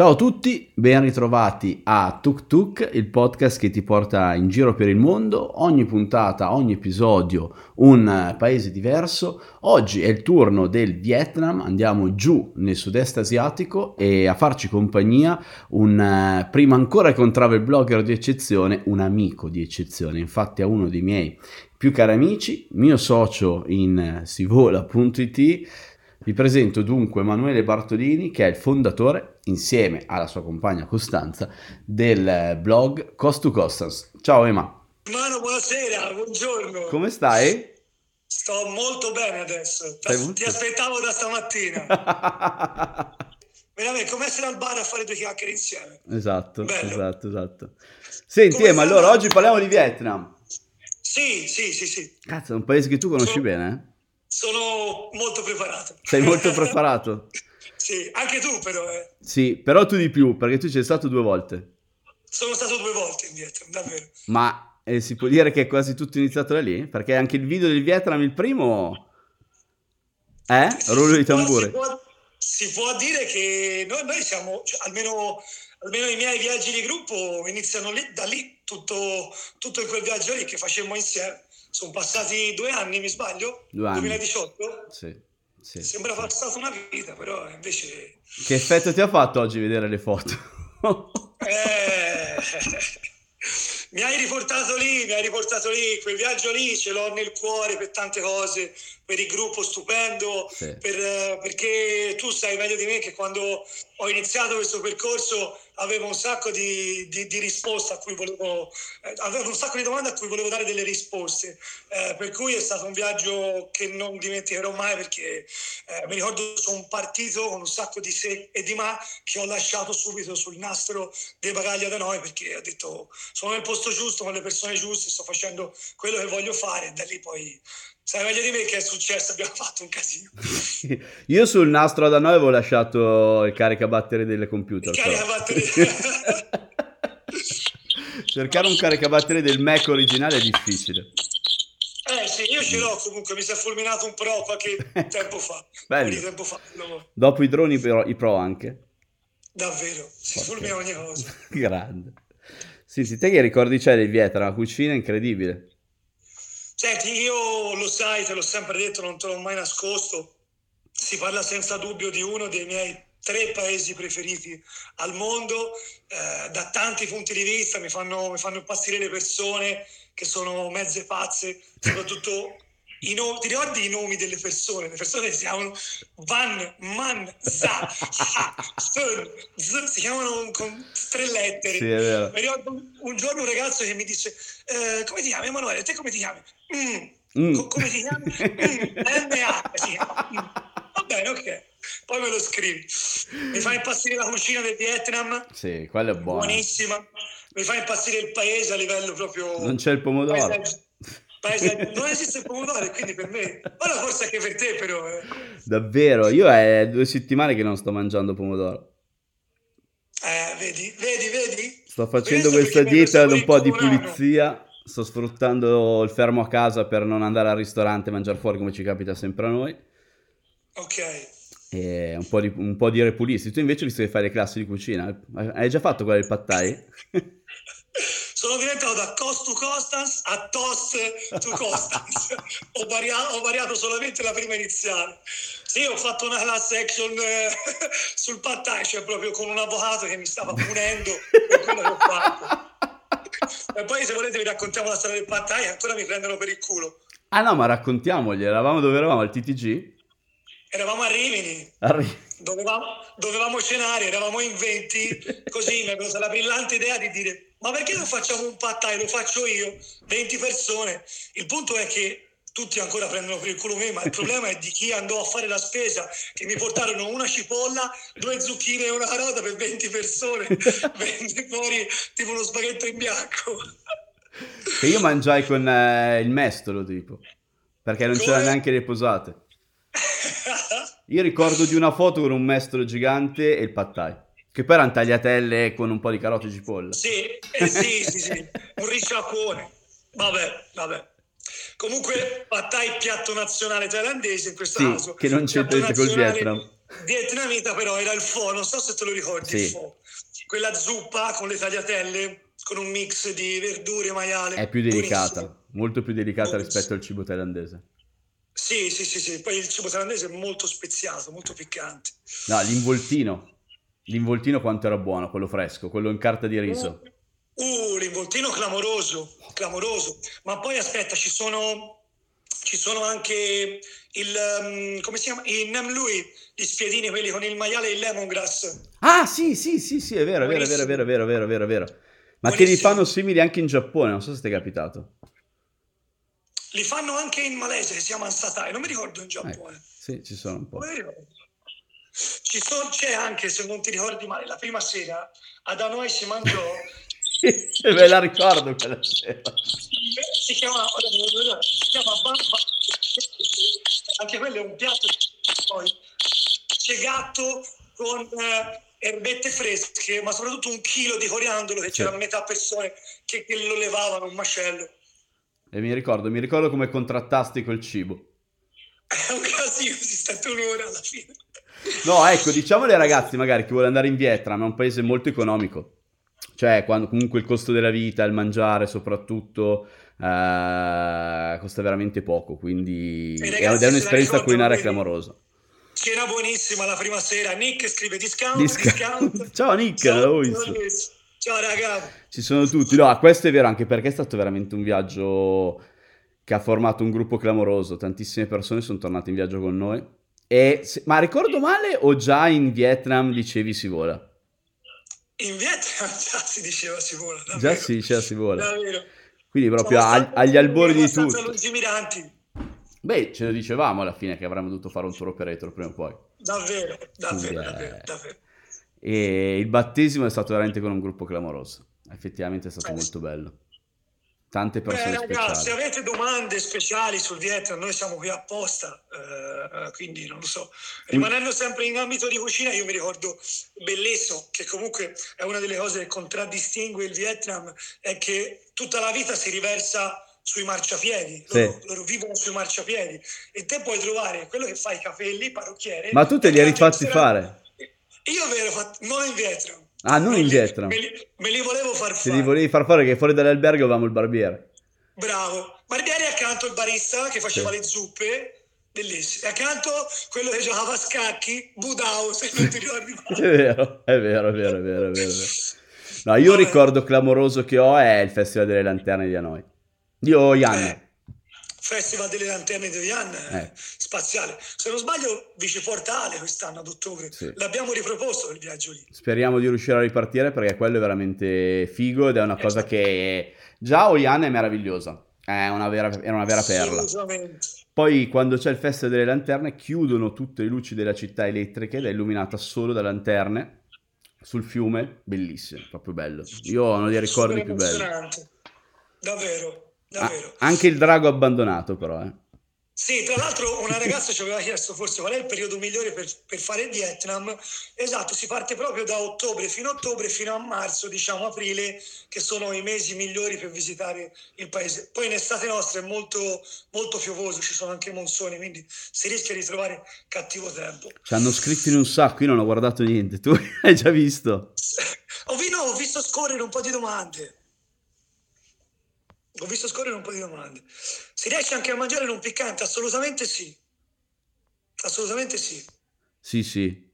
Ciao a tutti, ben ritrovati a Tuk Tuk, il podcast che ti porta in giro per il mondo, ogni puntata, ogni episodio un paese diverso. Oggi è il turno del Vietnam, andiamo giù nel sud-est asiatico e a farci compagnia un, prima ancora che un travel blogger di eccezione, un amico di eccezione, infatti è uno dei miei più cari amici, mio socio in sivola.it vi presento dunque Emanuele Bartolini che è il fondatore, insieme alla sua compagna Costanza, del blog Cost to Costans. Ciao Ema. Mano, buonasera, buongiorno. Come stai? Sto molto bene adesso. Ti, ti aspettavo da stamattina. Veramente, come essere al bar a fare due chiacchiere insieme. Esatto, Bello. esatto, esatto. Senti come Ema, allora oggi parliamo di Vietnam. Sì, sì, sì, sì. Cazzo, è un paese che tu conosci Sono... bene, eh? Sono molto preparato. Sei molto preparato? sì, anche tu però. Eh. Sì, però tu di più, perché tu sei stato due volte. Sono stato due volte in Vietnam, davvero. Ma eh, si può dire che è quasi tutto iniziato da lì? Perché anche il video del Vietnam, il primo... Eh? Rullo di tamburo. Si può, si può dire che noi, noi siamo, cioè, almeno, almeno, i miei viaggi di gruppo iniziano lì, da lì, tutto, tutto in quel viaggio lì che facemmo insieme sono passati due anni, mi sbaglio? Due anni. 2018? Sì. sì Sembra sì. passata una vita, però invece... Che effetto ti ha fatto oggi vedere le foto? eh... mi hai riportato lì, mi hai riportato lì, quel viaggio lì ce l'ho nel cuore per tante cose, per il gruppo stupendo, sì. per, perché tu sai meglio di me che quando ho iniziato questo percorso avevo un sacco di, di, di risposte a cui volevo, eh, avevo un sacco di domande a cui volevo dare delle risposte, eh, per cui è stato un viaggio che non dimenticherò mai perché eh, mi ricordo sono partito con un sacco di se e di ma che ho lasciato subito sul nastro dei bagagli da noi perché ho detto sono nel posto giusto, con le persone giuste, sto facendo quello che voglio fare e da lì poi Sai meglio di me che è successo, abbiamo fatto un casino. Io sul nastro da noi avevo lasciato il caricabatterie delle computer. Il caricabatterie. Cercare un caricabatterie del Mac originale è difficile. Eh sì, io ce l'ho comunque, mi si è fulminato un Pro qualche tempo fa. Bello. Tempo fa, no. Dopo i droni però, i Pro anche. Davvero, si okay. fulmina ogni cosa. Grande. Sì, sì, te che ricordi c'è del Vietnam, la cucina è incredibile. Senti, io lo sai, te l'ho sempre detto, non te l'ho mai nascosto. Si parla senza dubbio di uno dei miei tre paesi preferiti al mondo, eh, da tanti punti di vista, mi fanno, mi fanno impazzire le persone che sono mezze pazze, soprattutto i no- ti ricordi i nomi delle persone? Le persone si chiamano Van, Man, Za, Ha, Sun, Z, si chiamano con tre lettere. Sì, Mi ricordo un giorno un ragazzo che mi disse, eh, come ti chiami Emanuele? Te come ti chiami? Mm. Mm. Co- come ti chiami? Mm. M-A. Si chiama. Mm. Va bene, ok. Poi me lo scrivi. Mi fa impazzire la cucina del Vietnam. Sì, quella è buona. Buonissima. Mi fa impazzire il paese a livello proprio... Non c'è il pomodoro. Paesaggio Paese, non esiste il pomodoro, quindi per me, ora forse anche per te, però. Eh. Davvero, io è due settimane che non sto mangiando pomodoro. Eh, vedi, vedi, vedi? Sto facendo questa dieta di un po' di pulizia. Sto sfruttando il fermo a casa per non andare al ristorante e mangiare fuori come ci capita sempre a noi. Ok. E un po' di, un po di repulisti. Tu invece visto che fai le classi di cucina, hai già fatto quella del pattai? sono diventato da cost to Costans a toast to Costans. ho, variato, ho, variato, solamente la prima iniziale. Sì, ho fatto una class action eh, sul pattai, cioè proprio con un avvocato che mi stava punendo per quello che ho fatto. E poi se volete vi raccontiamo la storia del pattai, ancora mi prendono per il culo. Ah no, ma raccontiamogli, eravamo dove eravamo? Al TTG? Eravamo a Rimini. A Rimini. Dovevamo, dovevamo cenare, eravamo in 20, così mi è venuta la brillante idea di dire ma perché non facciamo un pattai, lo faccio io, 20 persone. Il punto è che tutti ancora prendono per il culo me, ma il problema è di chi andò a fare la spesa, che mi portarono una cipolla, due zucchine e una carota per 20 persone, venne fuori tipo uno spaghetto in bianco. Che io mangiai con eh, il mestolo, tipo, perché non Come? c'erano neanche le posate. Io ricordo di una foto con un mestolo gigante e il pattai. Che poi erano tagliatelle con un po' di carote e cipolla. Sì, eh, sì, sì, sì, un ricciacone. Vabbè, vabbè. Comunque, Pattai piatto nazionale thailandese in questo sì, caso. che non c'entra col Vietnam. Vietnamita però era il pho, non so se te lo ricordi sì. Quella zuppa con le tagliatelle, con un mix di verdure, maiale. È più delicata, buonissimo. molto più delicata buonissimo. rispetto al cibo thailandese. Sì, sì, sì, sì, poi il cibo thailandese è molto speziato, molto piccante. No, l'involtino, l'involtino quanto era buono, quello fresco, quello in carta di riso. Uh, uh l'involtino clamoroso, clamoroso. Ma poi aspetta, ci sono ci sono anche il um, come si chiama? I Namlui, gli spiedini, quelli con il maiale e il lemongrass. Ah, sì, sì, sì, sì, è vero, è vero, è vero, è vero, è vero, è vero, è vero. Ma Buonissimo. che li fanno simili anche in Giappone, non so se ti è capitato. Li fanno anche in Malesia, che si chiama Satai, non mi ricordo in Giappone. Eh, sì, ci sono un po'. Ci sono, c'è anche, se non ti ricordi male, la prima sera ad noi si mangiò... Me la ricordo quella sera. Si chiama, si chiama bamba, anche quello è un piatto poi cegato con eh, erbette fresche, ma soprattutto un chilo di coriandolo che sì. c'era metà persone che, che lo levavano, un macello. E mi ricordo, mi ricordo come contrattasti col cibo. È un casino, si sta un'ora alla fine. No, ecco, diciamole ai ragazzi magari chi vuole andare in Vietnam, è un paese molto economico. Cioè, quando comunque il costo della vita, il mangiare soprattutto, eh, costa veramente poco, quindi ragazzi, è un'esperienza culinaria clamorosa. Cena buonissima la prima sera, Nick scrive discount, discount. discount. Ciao Nick, Ciao, Ciao raga. Ci sono tutti. No, questo è vero anche perché è stato veramente un viaggio che ha formato un gruppo clamoroso. Tantissime persone sono tornate in viaggio con noi. E, ma ricordo male o già in Vietnam dicevi si vola? In Vietnam già si diceva si vola. Davvero. Già si diceva si vola. Davvero. Quindi proprio ag- agli albori di tutto. lungimiranti. Beh, ce lo dicevamo alla fine che avremmo dovuto fare un tour operator prima o poi. Davvero, davvero, davvero, davvero. E il battesimo è stato veramente con un gruppo clamoroso. Effettivamente è stato eh, molto bello. Tante persone Beh, ragazzi, se avete domande speciali sul Vietnam, noi siamo qui apposta, eh, quindi non lo so. Rimanendo sempre in ambito di cucina, io mi ricordo bellissimo, che comunque è una delle cose che contraddistingue il Vietnam, è che tutta la vita si riversa sui marciapiedi, loro, sì. loro, vivono sui marciapiedi e te puoi trovare quello che fa i capelli, parrucchiere. Ma tu te li hai rifatti fare? Io ve l'ho fatto, non in Vietnam. Ah, non in Vietnam. Me li, me li volevo far fare. Se li volevi far fare che fuori dall'albergo avevamo il barbiere. Bravo. Barbiere accanto il barista che faceva sì. le zuppe. Bellissimo. E accanto quello che giocava a scacchi, Budao, se non ti ricordi male. è vero, è vero, è vero, è vero, è vero. No, io Vabbè. ricordo clamoroso che ho è il Festival delle Lanterne di Hanoi. Dio Ian. Eh. Festival delle Lanterne di Ian eh. spaziale. Se non sbaglio, vice portale quest'anno ad ottobre. Sì. L'abbiamo riproposto il viaggio lì. Speriamo di riuscire a ripartire perché quello è veramente figo ed è una cosa che già Oyan è meravigliosa. È una vera, è una vera perla. Poi quando c'è il Festival delle Lanterne chiudono tutte le luci della città elettriche ed è illuminata solo da lanterne sul fiume, bellissimo, proprio bello. Io ho uno dei ricordi più belli. Davvero. Davvero. Ah, anche il drago abbandonato, però. Eh. Sì, tra l'altro una ragazza ci aveva chiesto forse qual è il periodo migliore per, per, fare il Vietnam. Esatto, si parte proprio da ottobre fino a ottobre, fino a marzo, diciamo aprile, che sono i mesi migliori per visitare il paese. Poi in estate nostra è molto, molto piovoso, ci sono anche monsoni, quindi si rischia di trovare cattivo tempo. Ci hanno scritto in un sacco, io non ho guardato niente, tu hai già visto? ho, vi- no, ho visto scorrere un po' di domande. Ho visto scorrere un po' di domande. Si riesce anche a mangiare non piccante? Assolutamente sì. Assolutamente sì. Sì, sì.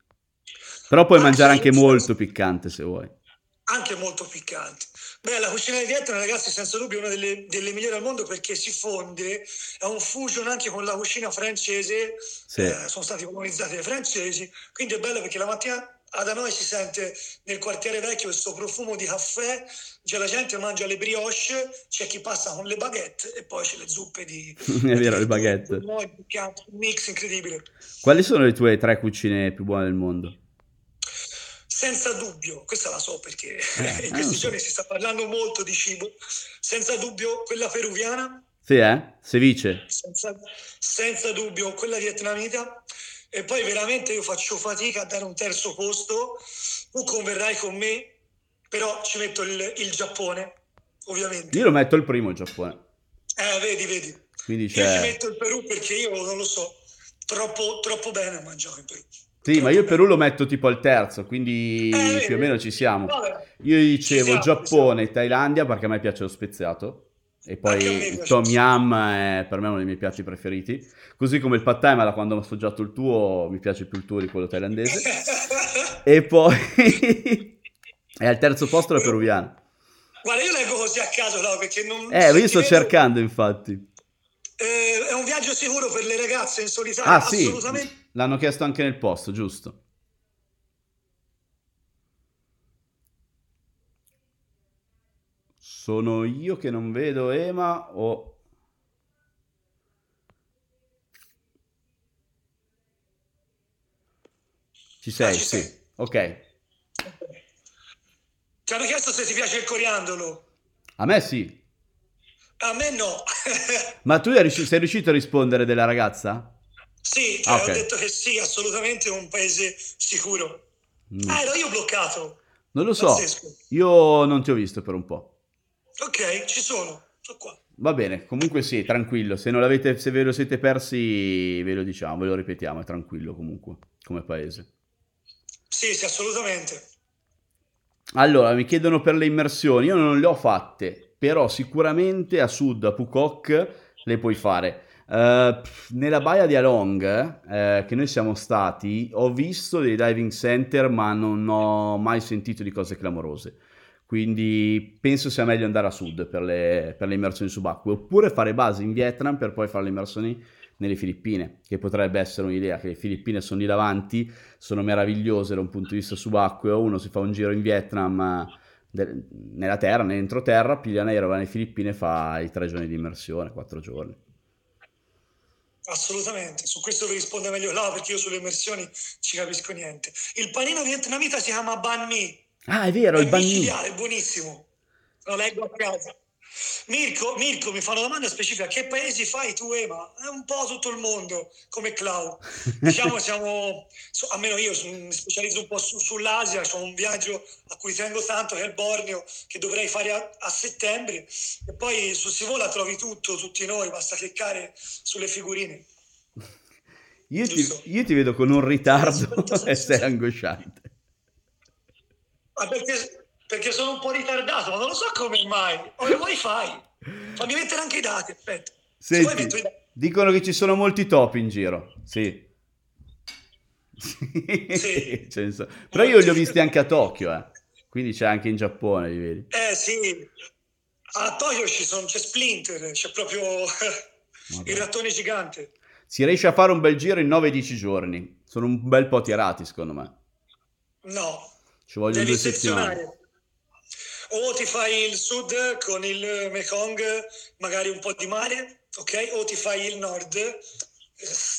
Però puoi Ma mangiare anche molto piccante se vuoi. Anche molto piccante. Beh, la cucina di Vietnam, ragazzi, senza dubbio è una delle, delle, migliori al mondo perché si fonde, è un fusion anche con la cucina francese, sì. eh, sono stati colonizzati dai francesi, quindi è bello perché la mattina da noi si sente nel quartiere vecchio questo profumo di caffè, cioè la gente mangia le brioche, c'è chi passa con le baguette e poi c'è le zuppe di... È vero, le baguette. Un mix incredibile. Quali sono le tue tre cucine più buone del mondo? Senza dubbio, questa la so perché eh, in questi so. giorni si sta parlando molto di cibo, senza dubbio quella peruviana. Sì, eh? Ceviche. Senza, senza dubbio quella vietnamita e poi veramente io faccio fatica a dare un terzo posto, tu converrai con me, però ci metto il, il Giappone, ovviamente. Io lo metto il primo il Giappone. Eh, vedi, vedi. Quindi c'è... Io ci metto il Perù perché io non lo so, troppo, troppo bene mangiare in Perù. Sì, ma io il Perù lo metto tipo al terzo, quindi eh, più o meno ci siamo. Io dicevo siamo, Giappone, Thailandia perché a me piace lo speziato. E poi il Tom Yam è per me uno dei miei piatti preferiti. Così come il pad thai, ma da quando ho assaggiato il tuo mi piace più il tuo di quello thailandese. e poi... e al terzo posto la peruviana. Guarda, io leggo così a caso, no, perché non... Eh, io sto cercando, infatti. Eh, è un viaggio sicuro per le ragazze in solitaria? Ah, sì. L'hanno chiesto anche nel posto, giusto? Sono io che non vedo Ema o... Ci sei, ah, ci sì. Sei. Ok. Ti hanno chiesto se ti piace il coriandolo. A me sì. A me no. Ma tu sei riuscito a rispondere della ragazza? Sì, cioè, okay. ho detto che sì, assolutamente un paese sicuro. Mm. Ah, ero io bloccato. Non lo so, Pazzesco. io non ti ho visto per un po'. Ok, ci sono, sono qua. Va bene, comunque sì, tranquillo, se, non l'avete, se ve lo siete persi ve lo diciamo, ve lo ripetiamo, è tranquillo comunque, come paese. Sì, sì, assolutamente. Allora, mi chiedono per le immersioni, io non le ho fatte, però sicuramente a sud, a Pukok, le puoi fare. Uh, nella baia di Along, uh, che noi siamo stati, ho visto dei diving center, ma non ho mai sentito di cose clamorose. Quindi penso sia meglio andare a sud per le, per le immersioni subacquee, oppure fare base in Vietnam per poi fare le immersioni nelle Filippine, che potrebbe essere un'idea, che le Filippine sono lì davanti, sono meravigliose da un punto di vista subacqueo, uno si fa un giro in Vietnam de- nella terra, nell'entroterra, piglia un aereo, va nelle Filippine e fa i tre giorni di immersione, quattro giorni. Assolutamente, su questo vi risponde meglio là perché io sulle immersioni ci capisco niente. Il panino vietnamita si chiama banh mi, Ah, è vero, è il bagno. È buonissimo. Lo leggo a casa. Mirko, Mirko, mi fa una domanda specifica: che paesi fai tu, Ema? È un po' tutto il mondo come cloud. Diciamo, siamo, almeno io mi specializzo un po' su, sull'Asia. Ho un viaggio a cui tengo tanto, che è il Borneo, che dovrei fare a, a settembre. E poi su Sivola trovi tutto, tutti noi, basta cliccare sulle figurine. Io ti, io ti, vedo con un ritardo e sei angosciante. Ma perché, perché, sono un po' ritardato, ma non lo so come mai. Ho il wifi. Fammi mettere anche i dati, aspetta. Senti, i dati. dicono che ci sono molti top in giro. Sì. sì. Però io li ho visti anche a Tokyo, eh. Quindi c'è anche in Giappone, li vedi? Eh sì. A Tokyo ci sono, c'è Splinter, c'è proprio il rattone gigante. Si riesce a fare un bel giro in 9-10 giorni. Sono un bel po' tirati, secondo me. No, ci vogliono due settimane. O ti fai il sud con il Mekong, magari un po' di mare, ok? O ti fai il nord.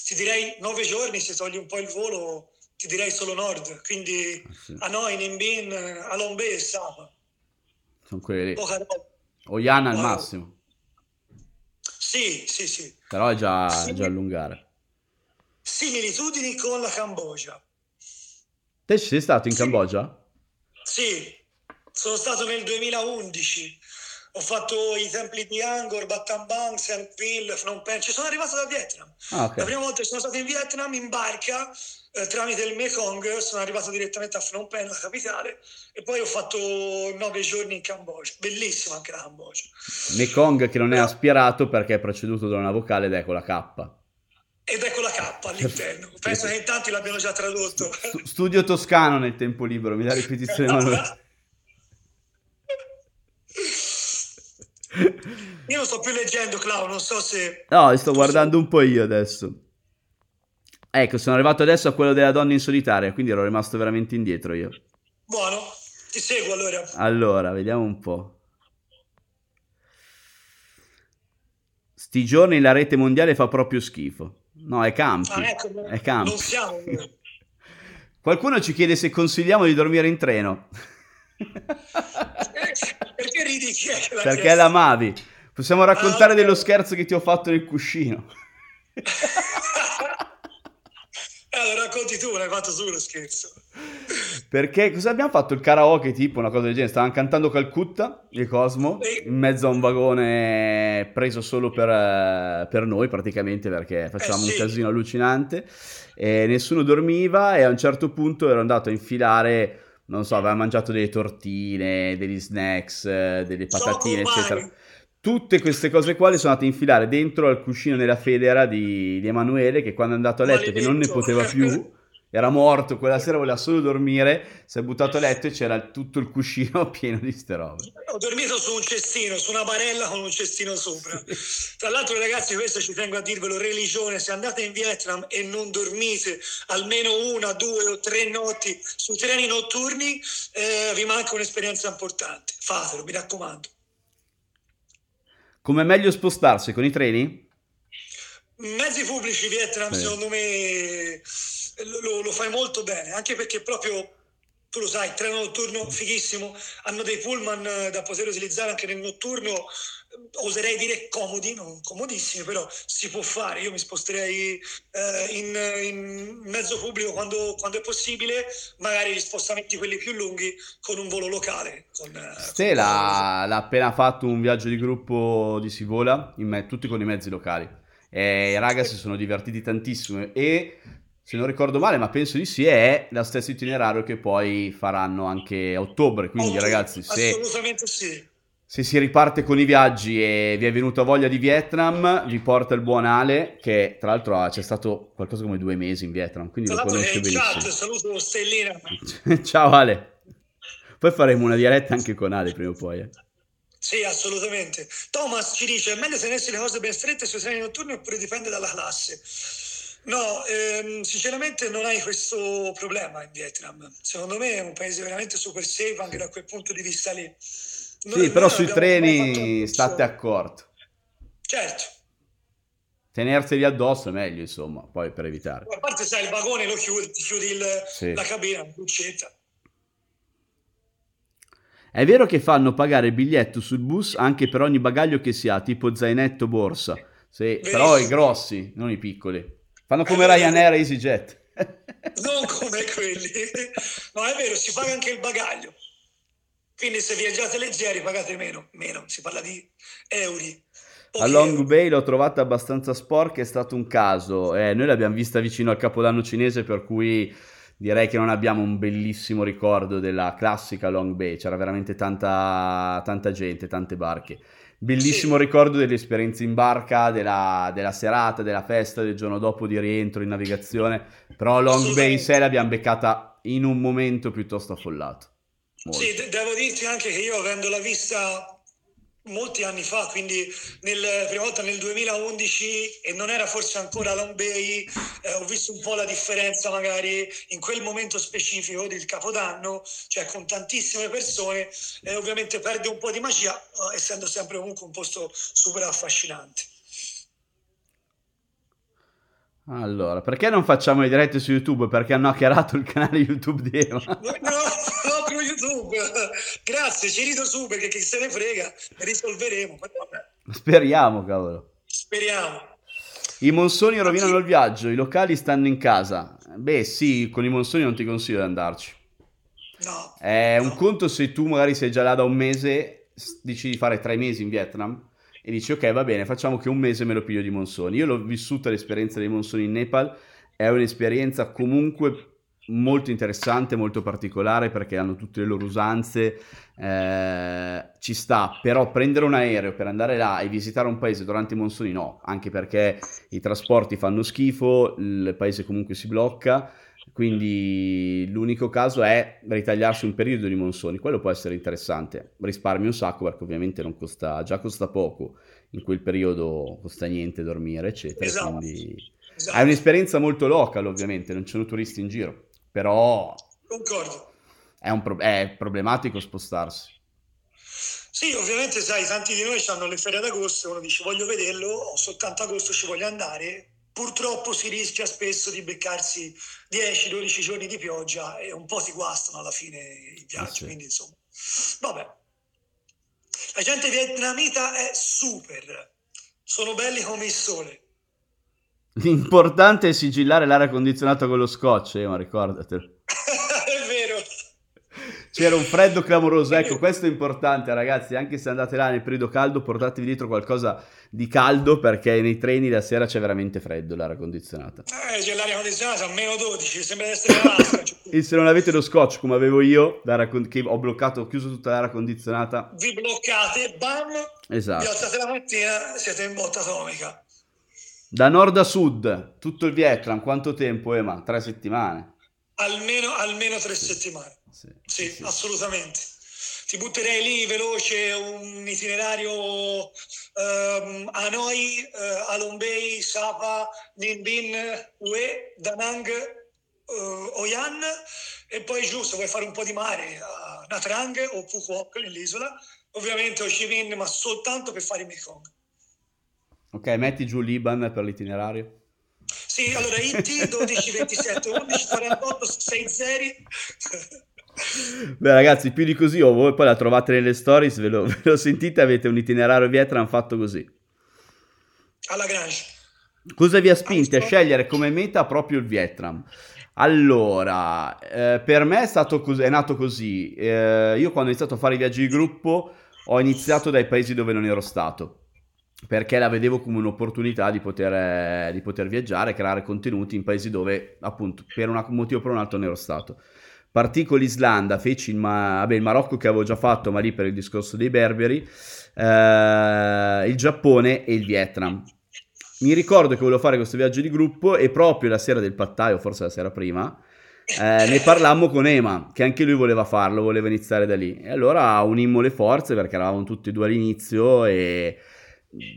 Ti direi nove giorni, se togli un po' il volo, ti direi solo nord. Quindi ah, sì. Hanoi, Nimbin, Alombe e Sapa. Sono quelli. O Yana al massimo. Sì, sì, sì. Però è già, Simil- già allungare. Similitudini con la Cambogia. Te ci sei stato in sì. Cambogia? Sì, sono stato nel 2011. Ho fatto i templi di Angkor, Battambang, Siem Phnom Penh. Ci sono arrivato dal Vietnam. Ah, okay. La prima volta che sono stato in Vietnam in barca eh, tramite il Mekong, sono arrivato direttamente a Phnom Penh, la capitale, e poi ho fatto nove giorni in Cambogia. Bellissima anche la Cambogia. Mekong che non è aspirato perché è preceduto da una vocale ed è con la K ed ecco la K all'interno. Penso che in tanti l'abbiano già tradotto. Studio toscano nel tempo libero, mi dà ripetizione. Io non sto più leggendo, Clau, non so se... No, sto guardando un po' io adesso. Ecco, sono arrivato adesso a quello della donna in solitaria, quindi ero rimasto veramente indietro io. Buono, ti seguo allora. Allora, vediamo un po'. Sti giorni la rete mondiale fa proprio schifo. No, è campi. Ah, ecco, è campi. Non siamo. Qualcuno ci chiede se consigliamo di dormire in treno. Perché ridi? Chi è che Perché la amavi. Possiamo raccontare ah, dello scherzo che ti ho fatto nel cuscino. allora racconti tu, l'hai fatto su lo scherzo. Perché cosa abbiamo fatto? Il karaoke, tipo una cosa del genere. Stavano cantando Calcutta, il Cosmo, in mezzo a un vagone preso solo per, eh, per noi, praticamente, perché facevamo eh sì. un casino allucinante. E nessuno dormiva. E a un certo punto ero andato a infilare. Non so, aveva mangiato delle tortine, degli snacks, delle patatine, eccetera tutte queste cose qua le sono andate a infilare dentro al cuscino nella federa di, di Emanuele che quando è andato a letto che non ne poteva più era morto, quella sera voleva solo dormire, si è buttato a letto e c'era tutto il cuscino pieno di ste robe. Ho dormito su un cestino, su una barella con un cestino sopra. Tra l'altro ragazzi, questo ci tengo a dirvelo, religione, se andate in Vietnam e non dormite almeno una, due o tre notti su treni notturni, eh, vi manca un'esperienza importante. Fatelo, mi raccomando. Come meglio spostarsi con i treni? Mezzi pubblici Vietnam, eh. secondo me lo, lo fai molto bene, anche perché proprio tu lo sai, treno notturno fighissimo, hanno dei pullman eh, da poter utilizzare anche nel notturno, eh, oserei dire comodi, non comodissimi, però si può fare. Io mi sposterei eh, in, in, mezzo pubblico quando, quando, è possibile, magari gli spostamenti quelli più lunghi con un volo locale. Con, eh, Stella l'ha appena fatto un viaggio di gruppo di Sivola, me- tutti con i mezzi locali. E i ragazzi si sono divertiti tantissimo e se non ricordo male, ma penso di sì, è lo stesso itinerario che poi faranno anche a ottobre. Quindi, oh, ragazzi, se, sì. Se si riparte con i viaggi e vi è venuta voglia di Vietnam, vi porta il buon Ale, che tra l'altro c'è stato qualcosa come due mesi in Vietnam, quindi tra lo conosce benissimo. Chat, saluto Stellina. Ciao Ale. Poi faremo una diretta anche con Ale prima o poi. Eh. Sì, assolutamente. Thomas ci dice: è meglio tenersi le cose ben strette sui treni notturni oppure dipende dalla classe. No, ehm, sinceramente non hai questo problema in Vietnam. Secondo me è un paese veramente super safe anche da quel punto di vista lì. Noi, sì, però sui treni state accorto. Certo. Tenerseli addosso è meglio, insomma, poi per evitare. A parte sai, il vagone lo chiudi, chiudi il, sì. la cabina, buccetta. È vero che fanno pagare il biglietto sul bus anche per ogni bagaglio che si ha, tipo zainetto, borsa. Sì, però i grossi, non i piccoli. Fanno come eh, Ryanair e EasyJet. non come quelli. No, è vero, si paga anche il bagaglio. Quindi se viaggiate leggeri pagate meno. Meno, si parla di euro. A Long Bay l'ho trovata abbastanza sporca, è stato un caso. Eh, noi l'abbiamo vista vicino al Capodanno cinese, per cui direi che non abbiamo un bellissimo ricordo della classica Long Bay. C'era veramente tanta, tanta gente, tante barche. Bellissimo sì. ricordo delle esperienze in barca, della, della, serata, della festa, del giorno dopo di rientro in navigazione. Però Long Bay in sé l'abbiamo beccata in un momento piuttosto affollato. Molto. Sì, de- devo dirti anche che io avendola vista molti anni fa, quindi nel, prima volta nel 2011 e non era forse ancora Long Bay, eh, ho visto un po' la differenza magari in quel momento specifico del Capodanno, cioè con tantissime persone, eh, ovviamente perde un po' di magia, eh, essendo sempre comunque un posto super affascinante. Allora, perché non facciamo le dirette su YouTube? Perché hanno hackerato il canale YouTube di Eva. No, YouTube. Grazie, ci rido su perché chi se ne frega, risolveremo. Speriamo, cavolo. Speriamo. I monsoni rovinano il viaggio, i locali stanno in casa. Beh, sì, con i monsoni non ti consiglio di andarci. No. È no. un conto se tu magari sei già là da un mese, dici di fare tre mesi in Vietnam e dici ok va bene facciamo che un mese me lo piglio di monsoni. Io l'ho vissuta l'esperienza dei monsoni in Nepal, è un'esperienza comunque molto interessante, molto particolare perché hanno tutte le loro usanze, eh, ci sta, però prendere un aereo per andare là e visitare un paese durante i monsoni no, anche perché i trasporti fanno schifo, il paese comunque si blocca quindi l'unico caso è ritagliarsi un periodo di monsoni, quello può essere interessante, risparmi un sacco perché ovviamente non costa, già costa poco, in quel periodo costa niente dormire, eccetera. Esatto. Quindi esatto. è un'esperienza molto local, ovviamente, non ci sono turisti in giro, però Concordo. È, un pro- è problematico spostarsi. Sì, ovviamente sai, tanti di noi hanno le ferie d'agosto, uno dice voglio vederlo, ho soltanto agosto, ci voglio andare, purtroppo si rischia spesso di beccarsi 10-12 giorni di pioggia e un po' si guastano alla fine i viaggi, sì. quindi insomma, vabbè. La gente vietnamita è super, sono belli come il sole. L'importante è sigillare l'aria condizionata con lo scotch, eh, ma ricordatelo. è vero, C'era un freddo clamoroso, ecco questo è importante ragazzi, anche se andate là nel periodo caldo portatevi dietro qualcosa di caldo perché nei treni la sera c'è veramente freddo l'aria condizionata. Eh, c'è l'aria condizionata a meno 12, sembra di essere in Alaska. e se non avete lo scotch come avevo io, che ho bloccato, ho chiuso tutta l'aria condizionata. Vi bloccate, bam, esatto. vi alzate la mattina, siete in botta atomica. Da nord a sud, tutto il Vietnam, quanto tempo Ema? Tre settimane? Almeno, almeno tre settimane. Sì, sì, sì, assolutamente. Ti butterei lì veloce un itinerario um, Hanoi, uh, Alombay, Sapa, Ninh Hue, Danang, uh, Oyan e poi giusto vuoi fare un po' di mare a Natrang o Phuoc nell'isola, ovviamente Ho Chi Minh, ma soltanto per fare il Mekong. Ok, metti giù l'Iban per l'itinerario. Sì, allora IT 12 27 11 48 6 0 Beh ragazzi, più di così o voi poi la trovate nelle stories, ve lo, ve lo sentite, avete un itinerario Vietnam fatto così. Alla Grange. Cosa vi ha spinti a scegliere come meta proprio il Vietnam? Allora, eh, per me è, stato cos- è nato così. Eh, io quando ho iniziato a fare i viaggi di gruppo ho iniziato dai paesi dove non ero stato perché la vedevo come un'opportunità di poter, di poter viaggiare, creare contenuti in paesi dove appunto per un motivo o per un altro non ero stato. Partì con l'Islanda, feci il, Ma- vabbè, il Marocco che avevo già fatto, ma lì per il discorso dei berberi, eh, il Giappone e il Vietnam. Mi ricordo che volevo fare questo viaggio di gruppo e proprio la sera del pattaio, forse la sera prima, eh, ne parlammo con Ema, che anche lui voleva farlo, voleva iniziare da lì. E allora unimmo le forze perché eravamo tutti e due all'inizio e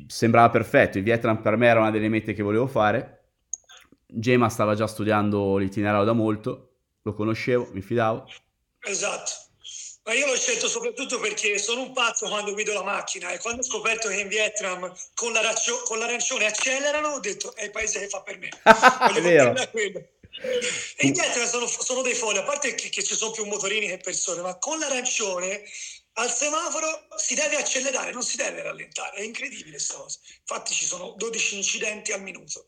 sembrava perfetto. Il Vietnam per me era una delle mete che volevo fare. Gema stava già studiando l'itinerario da molto lo conoscevo, mi fidavo. Esatto. Ma io l'ho scelto soprattutto perché sono un pazzo quando guido la macchina e quando ho scoperto che in Vietnam con, l'arancio- con l'arancione accelerano ho detto è il paese che fa per me. è vero. E in Vietnam sono, sono, dei folli, a parte che, che ci sono più motorini che persone, ma con l'arancione al semaforo si deve accelerare, non si deve rallentare, è incredibile questa cosa. Infatti ci sono 12 incidenti al minuto.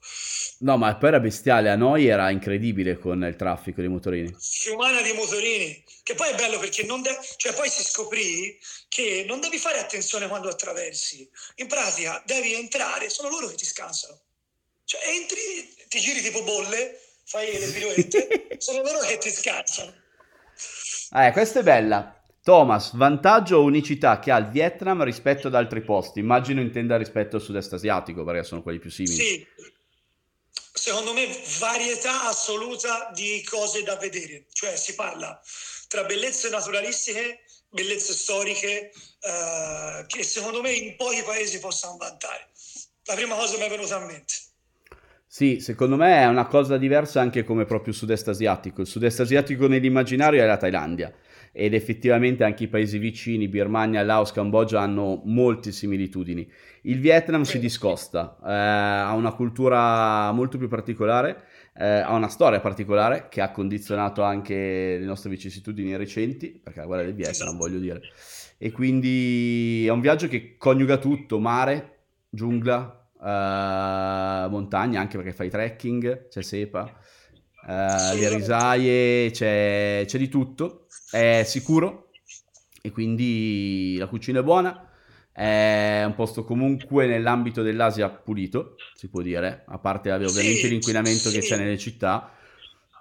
No, ma poi era bestiale, a noi era incredibile con il traffico dei motorini. Fiumana di motorini, che poi è bello perché non de- cioè poi si scoprì che non devi fare attenzione quando attraversi. In pratica devi entrare, sono loro che ti scansano. Cioè entri, ti giri tipo bolle, fai le piroette, sono loro che ti scansano. Eh, questa è bella. Thomas, vantaggio o unicità che ha il Vietnam rispetto ad altri posti? Immagino intenda rispetto al sud-est asiatico, perché sono quelli più simili. Sì, secondo me varietà assoluta di cose da vedere. Cioè si parla tra bellezze naturalistiche, bellezze storiche, eh, che secondo me in pochi paesi possano vantare. La prima cosa mi è venuta a mente. Sì, secondo me è una cosa diversa anche come proprio sud-est asiatico. Il sud-est asiatico nell'immaginario è la Thailandia ed effettivamente anche i paesi vicini, Birmania, Laos, Cambogia, hanno molte similitudini. Il Vietnam si discosta, eh, ha una cultura molto più particolare, eh, ha una storia particolare che ha condizionato anche le nostre vicissitudini recenti, perché la guerra del Vietnam, esatto. voglio dire. E quindi è un viaggio che coniuga tutto, mare, giungla, eh, montagna, anche perché fai trekking, c'è sepa, eh, le risaie, c'è, c'è di tutto è sicuro e quindi la cucina è buona. È un posto comunque nell'ambito dell'Asia pulito, si può dire, a parte ovviamente sì, l'inquinamento sì. che c'è nelle città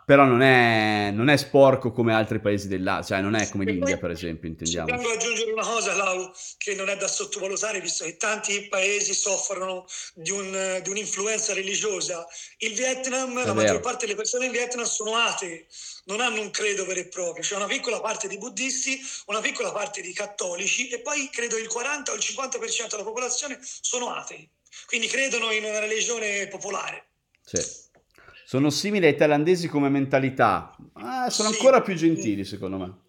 però non è, non è, sporco come altri paesi dell'Asia, cioè non è come l'India per esempio, intendiamo. Tengo aggiungere una cosa, Lau, che non è da sottovalutare, visto che tanti paesi soffrono di, un, di un'influenza religiosa. Il Vietnam, è la vero. maggior parte delle persone in Vietnam sono atee, non hanno un credo vero e proprio, c'è una piccola parte di buddisti, una piccola parte di cattolici e poi credo il 40 o il 50% della popolazione sono atei, quindi credono in una religione popolare. Sì. Sono simili ai thailandesi come mentalità, eh, sono sì. ancora più gentili secondo me.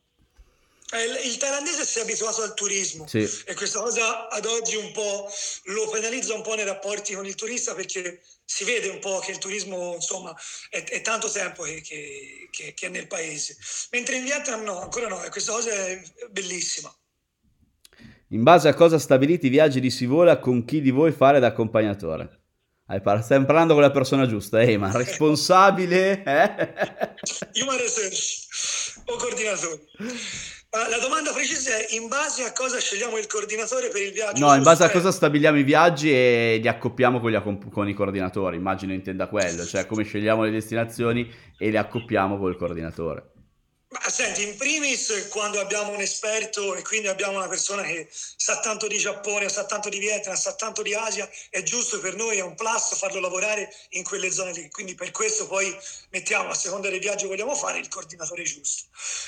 Eh, il thailandese si è abituato al turismo sì. e questa cosa ad oggi un po' lo penalizza un po' nei rapporti con il turista perché si vede un po' che il turismo insomma è, è tanto tempo che, che, che, che, è nel paese mentre in Vietnam no, ancora no e questa cosa è bellissima in base a cosa stabiliti i viaggi di si vola con chi di voi fare da accompagnatore? Stai parlando con la persona giusta, eh, ma responsabile? Eh? Human Research o coordinatore. La domanda precisa è in base a cosa scegliamo il coordinatore per il viaggio? No, in base a cosa stabiliamo i viaggi e li accoppiamo con, accomp- con, i coordinatori, immagino intenda quello, cioè come scegliamo le destinazioni e le accoppiamo col coordinatore. Ma senti, in primis quando abbiamo un esperto e quindi abbiamo una persona che sa tanto di Giappone, sa tanto di Vietnam, sa tanto di Asia, è giusto per noi, è un plus farlo lavorare in quelle zone lì. Quindi per questo poi mettiamo a seconda del viaggio che vogliamo fare il coordinatore giusto.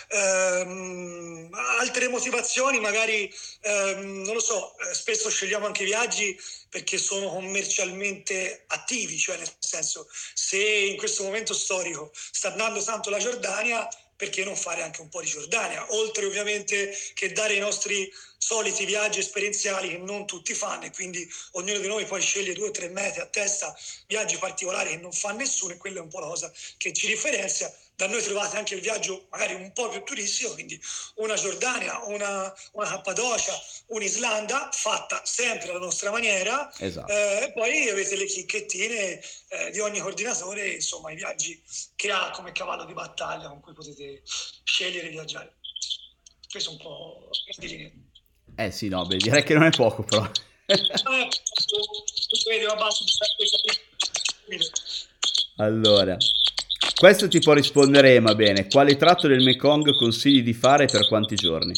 Ehm, altre motivazioni, magari, ehm, non lo so, eh, spesso scegliamo anche viaggi perché sono commercialmente attivi, cioè nel senso se in questo momento storico sta andando tanto la Giordania, perché non fare anche un po' di Giordania, oltre ovviamente che dare i nostri soliti viaggi esperienziali che non tutti fanno e quindi ognuno di noi poi sceglie due o tre mete a testa, viaggi particolari che non fa nessuno e quella è un po' la cosa che ci differenzia da noi trovate anche il viaggio magari un po' più turistico, quindi una Giordania, una, una Cappadocia, un'Islanda fatta sempre alla nostra maniera. Esatto. Eh, e poi avete le chicchettine eh, di ogni coordinatore, insomma i viaggi che ha come cavallo di battaglia con cui potete scegliere di viaggiare. Questo è un po' di linea. Eh sì, no, beh, direi che non è poco però. allora, questo ti può rispondere Ema bene. Quale tratto del Mekong consigli di fare per quanti giorni?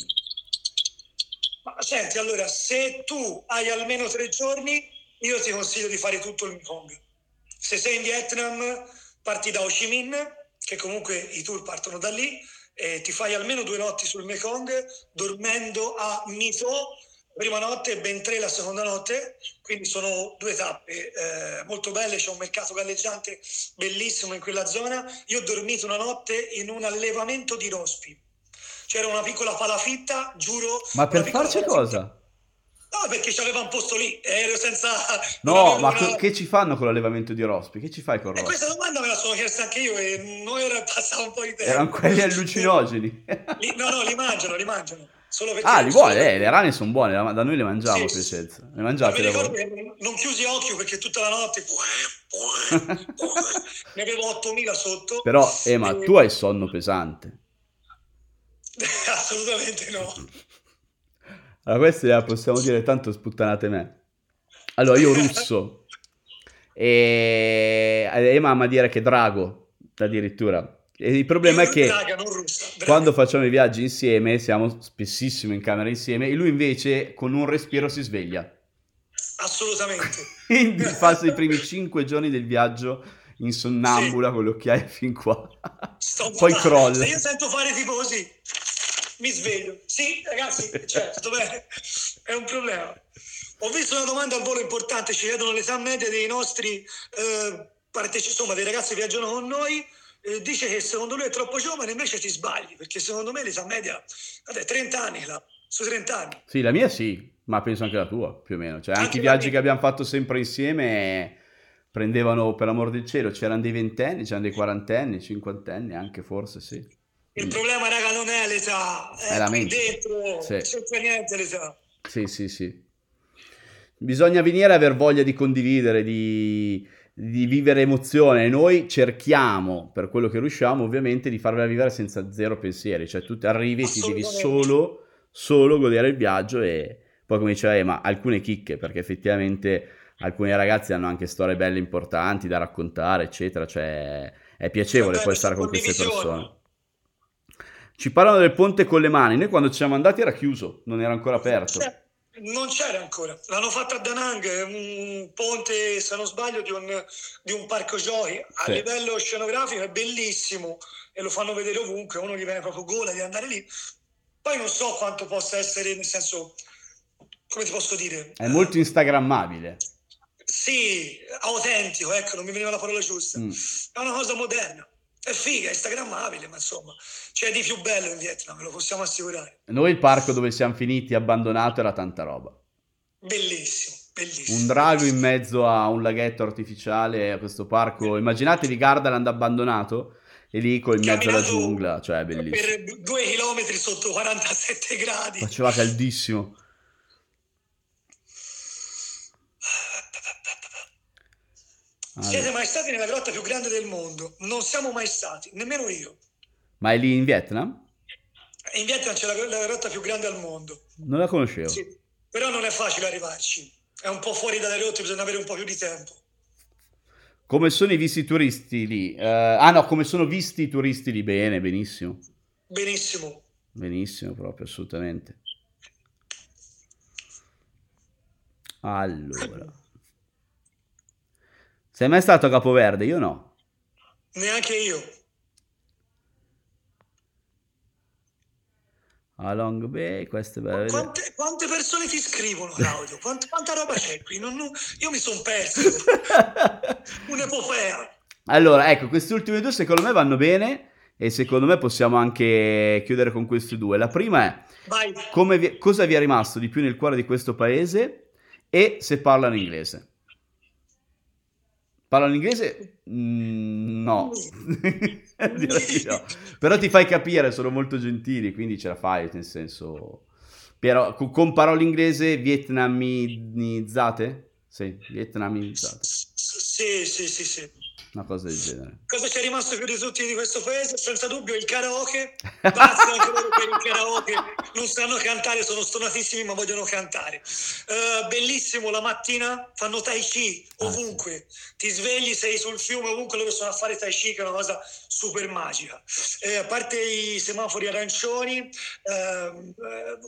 Ma senti, allora, se tu hai almeno tre giorni, io ti consiglio di fare tutto il Mekong. Se sei in Vietnam, parti da Ho Chi Minh, che comunque i tour partono da lì, e ti fai almeno due notti sul Mekong, dormendo a Mito, prima notte e ben tre la seconda notte, quindi sono due tappe eh, molto belle, c'è un mercato galleggiante bellissimo in quella zona. Io ho dormito una notte in un allevamento di rospi, c'era una piccola palafitta, giuro. Ma per farci cosa? No, perché c'aveva un posto lì, ero senza... No, ma una... che ci fanno con l'allevamento di rospi? Che ci fai con rospi? E questa domanda me la sono chiesta anche io e non era passato un po' di tempo. Erano quelli allucinogeni. No, no, li mangiano, li mangiano. Solo perché ah, li vuole, eh, le rane sono buone, da noi le mangiamo, sì, Piacenza. Le mangiate mi ricordo che non chiusi occhio perché tutta la notte ne avevo 8000 sotto. Però, eh, ma e... tu hai sonno pesante. Assolutamente no. Allora, questa possiamo dire tanto sputtanate me. Allora, io russo. e Ema ama dire che drago, addirittura. E il problema è che quando facciamo i viaggi insieme, siamo spessissimo in camera insieme, e lui invece con un respiro si sveglia. Assolutamente. Quindi passa i primi cinque giorni del viaggio in sonnambula sì. con le occhiaie fin qua. Sto Poi crolla. Se io sento fare tipo così, mi sveglio. Sì, ragazzi, certo, beh, è un problema. Ho visto una domanda al volo importante, ci chiedono l'età media dei nostri eh, partecipanti, insomma, dei ragazzi che viaggiano con noi eh, dice che secondo lui è troppo giovane, invece ti sbagli, perché secondo me l'età media è 30 anni, là, su 30 anni. Sì, la mia sì, ma penso anche la tua, più o meno. Cioè, anche, anche i viaggi che abbiamo fatto sempre insieme prendevano, per l'amor del cielo, c'erano dei ventenni, c'erano dei quarantenni, cinquantenni, anche forse, sì. Il problema, raga, non è l'età, è, è la mente. dentro, sì. non c'è niente l'età. Sì, sì, sì. Bisogna venire a aver voglia di condividere, di di vivere emozione. Noi cerchiamo, per quello che riusciamo, ovviamente, di farvela vivere senza zero pensieri. Cioè, tu arrivi e ti devi solo, solo godere il viaggio e poi, come diceva ma alcune chicche, perché effettivamente alcuni ragazzi hanno anche storie belle importanti da raccontare, eccetera. Cioè, è piacevole poi stare con queste persone. Ci parlano del ponte con le mani. Noi quando ci siamo andati era chiuso, non era ancora aperto. Certo. Non c'era ancora, l'hanno fatta a Danang, un ponte, se non sbaglio, di un, di un parco giochi. A sì. livello scenografico è bellissimo e lo fanno vedere ovunque, uno gli viene proprio gola di andare lì. Poi non so quanto possa essere, nel senso, come ti posso dire? È molto instagrammabile. Sì, autentico, ecco, non mi veniva la parola giusta. Mm. È una cosa moderna. È figa, è instagrammabile, ma insomma, c'è di più bello in Vietnam, lo possiamo assicurare. Noi il parco dove siamo finiti abbandonato era tanta roba. Bellissimo, bellissimo. Un drago in mezzo a un laghetto artificiale, a questo parco. Immaginatevi Gardaland abbandonato e lì in mezzo alla giungla, cioè bellissimo. Per due chilometri sotto 47 gradi. Faceva caldissimo. Allora. Siete mai stati nella grotta più grande del mondo? Non siamo mai stati, nemmeno io. Ma è lì in Vietnam? in Vietnam c'è la, la grotta più grande al mondo. Non la conoscevo. Sì, però non è facile arrivarci. È un po' fuori dalle rotte, bisogna avere un po' più di tempo. Come sono i visti turisti lì? Uh, ah no, come sono visti i turisti lì? Bene, benissimo. Benissimo. Benissimo, proprio, assolutamente. Allora. Sei mai stato a Capoverde? Io no. Neanche io. A Long Bay, questo è bello. Quante, quante, persone ti scrivono, Claudio? Quanta, quanta roba c'è qui? Non, non, io mi sono perso. Un'epopea. Allora, ecco, queste ultime due secondo me vanno bene e secondo me possiamo anche chiudere con queste due. La prima è vi, cosa vi è rimasto di più nel cuore di questo paese e se parlano inglese. Parlano inglese? Mm, no. no. Però ti fai capire, sono molto gentili, quindi ce la fai, nel senso... Però con parole inglese vietnamizzate? Sì, vietnamizzate. Sì, sì, sì, sì una cosa del genere. Cosa ci è rimasto più di tutti di questo paese? Senza dubbio il karaoke. Grazie anche loro per il karaoke. Non sanno cantare, sono stonatissimi, ma vogliono cantare. Uh, bellissimo la mattina, fanno tai chi ovunque. Ah, sì. Ti svegli, sei sul fiume, ovunque loro sono a fare tai chi, che è una cosa super magica. Eh, a parte i semafori arancioni, uh,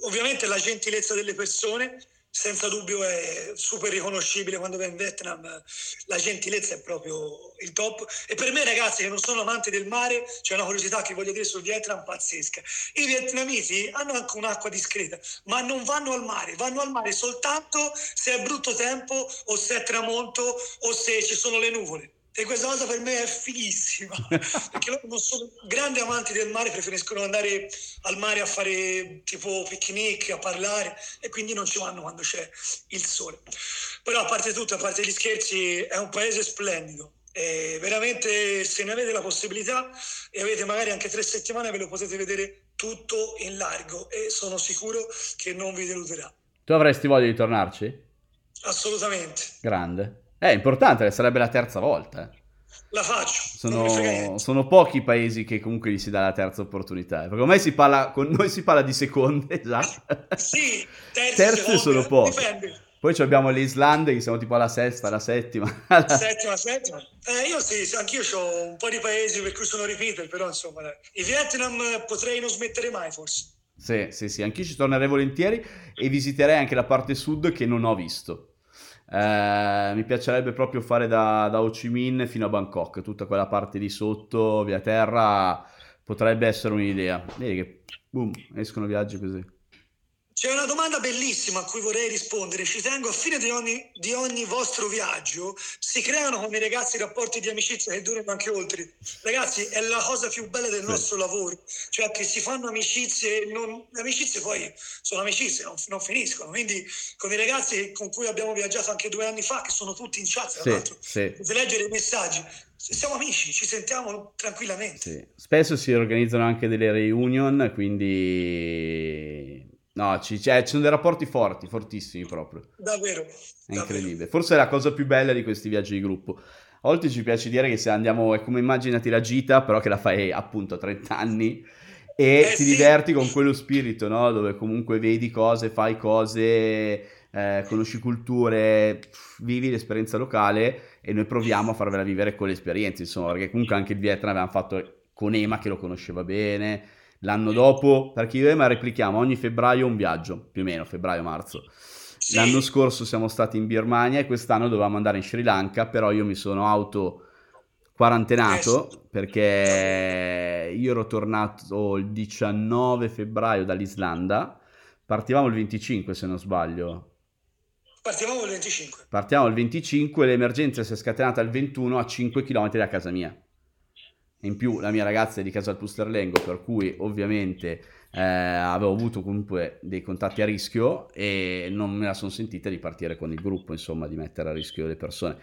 ovviamente la gentilezza delle persone senza dubbio è super riconoscibile quando vai in Vietnam, la gentilezza è proprio il top. E per me, ragazzi, che non sono amanti del mare, c'è una curiosità che voglio dire sul Vietnam pazzesca. I vietnamiti hanno anche un'acqua discreta, ma non vanno al mare, vanno al mare soltanto se è brutto tempo o se è tramonto o se ci sono le nuvole. E questa cosa per me è fighissima, perché loro non sono grandi amanti del mare, preferiscono andare al mare a fare tipo picnic, a parlare e quindi non ci vanno quando c'è il sole. Però a parte tutto, a parte gli scherzi, è un paese splendido. E veramente se ne avete la possibilità e avete magari anche tre settimane ve lo potete vedere tutto in largo e sono sicuro che non vi deluderà. Tu avresti voglia di tornarci? Assolutamente. Grande. È importante, sarebbe la terza volta. Eh. La faccio. Sono, sono, pochi paesi che comunque gli si dà la terza opportunità. Perché ormai si parla, con noi si parla di seconde, già. sì, terze, terze sono poche. Dipende. Poi abbiamo le Islande che siamo tipo alla sesta, alla settima. settima, settima. Eh, io sì, anch'io ho un po' di paesi per cui sono repeater, però insomma, il Vietnam potrei non smettere mai forse. Sì, sì, sì, anch'io ci tornerei volentieri e visiterei anche la parte sud che non ho visto. Eh, mi piacerebbe proprio fare da, da Ho Chi Minh fino a Bangkok, tutta quella parte di sotto, via terra, potrebbe essere un'idea. Vedi che boom, escono viaggi così. C'è una domanda bellissima a cui vorrei rispondere. Ci tengo a fine di ogni, di ogni, vostro viaggio si creano con i ragazzi rapporti di amicizia che durano anche oltre. Ragazzi, è la cosa più bella del nostro lavoro, cioè che si fanno amicizie, non, le amicizie poi sono amicizie, non, non, finiscono. Quindi con i ragazzi con cui abbiamo viaggiato anche due anni fa, che sono tutti in chat, tra sì, l'altro, sì. leggere i messaggi, siamo amici, ci sentiamo tranquillamente. Sì. Spesso si organizzano anche delle reunion, quindi No, ci, cioè, ci sono dei rapporti forti, fortissimi proprio. Davvero. È incredibile. Forse è la cosa più bella di questi viaggi di gruppo. A volte ci piace dire che se andiamo, è come immaginati la gita, però che la fai appunto a 30 anni e eh, ti sì. diverti con quello spirito, no? Dove comunque vedi cose, fai cose, eh, conosci culture, vivi l'esperienza locale e noi proviamo a farvela vivere con le esperienze, insomma, perché comunque anche il Vietnam avevamo fatto con Ema che lo conosceva bene, L'anno dopo, perché io e Emma replichiamo ogni febbraio un viaggio, più o meno, febbraio-marzo. Sì. L'anno scorso siamo stati in Birmania e quest'anno dovevamo andare in Sri Lanka, però io mi sono auto quarantenato perché io ero tornato il 19 febbraio dall'Islanda, partivamo il 25 se non sbaglio. Partivamo il 25. Partiamo il 25 e l'emergenza si è scatenata il 21 a 5 km da casa mia. In più la mia ragazza è di casa al Pusterlengo, per cui ovviamente eh, avevo avuto comunque dei contatti a rischio e non me la sono sentita di partire con il gruppo, insomma, di mettere a rischio le persone.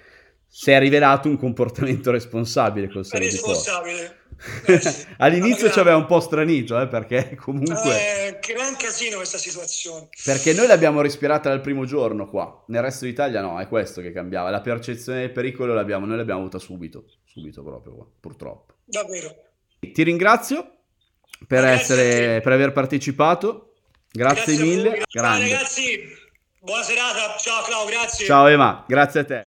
Si è rivelato un comportamento responsabile col È responsabile. Eh. All'inizio ci aveva un po' stranito, eh, perché comunque... Eh, gran casino questa situazione. Perché noi l'abbiamo respirata dal primo giorno qua, nel resto d'Italia no, è questo che cambiava. La percezione del pericolo l'abbiamo, noi l'abbiamo avuta subito, subito proprio qua, purtroppo. Davvero. Ti ringrazio per, essere, per aver partecipato. Grazie, grazie mille. Ciao ragazzi, buona serata. Ciao Clau, grazie. Ciao Ema, grazie a te.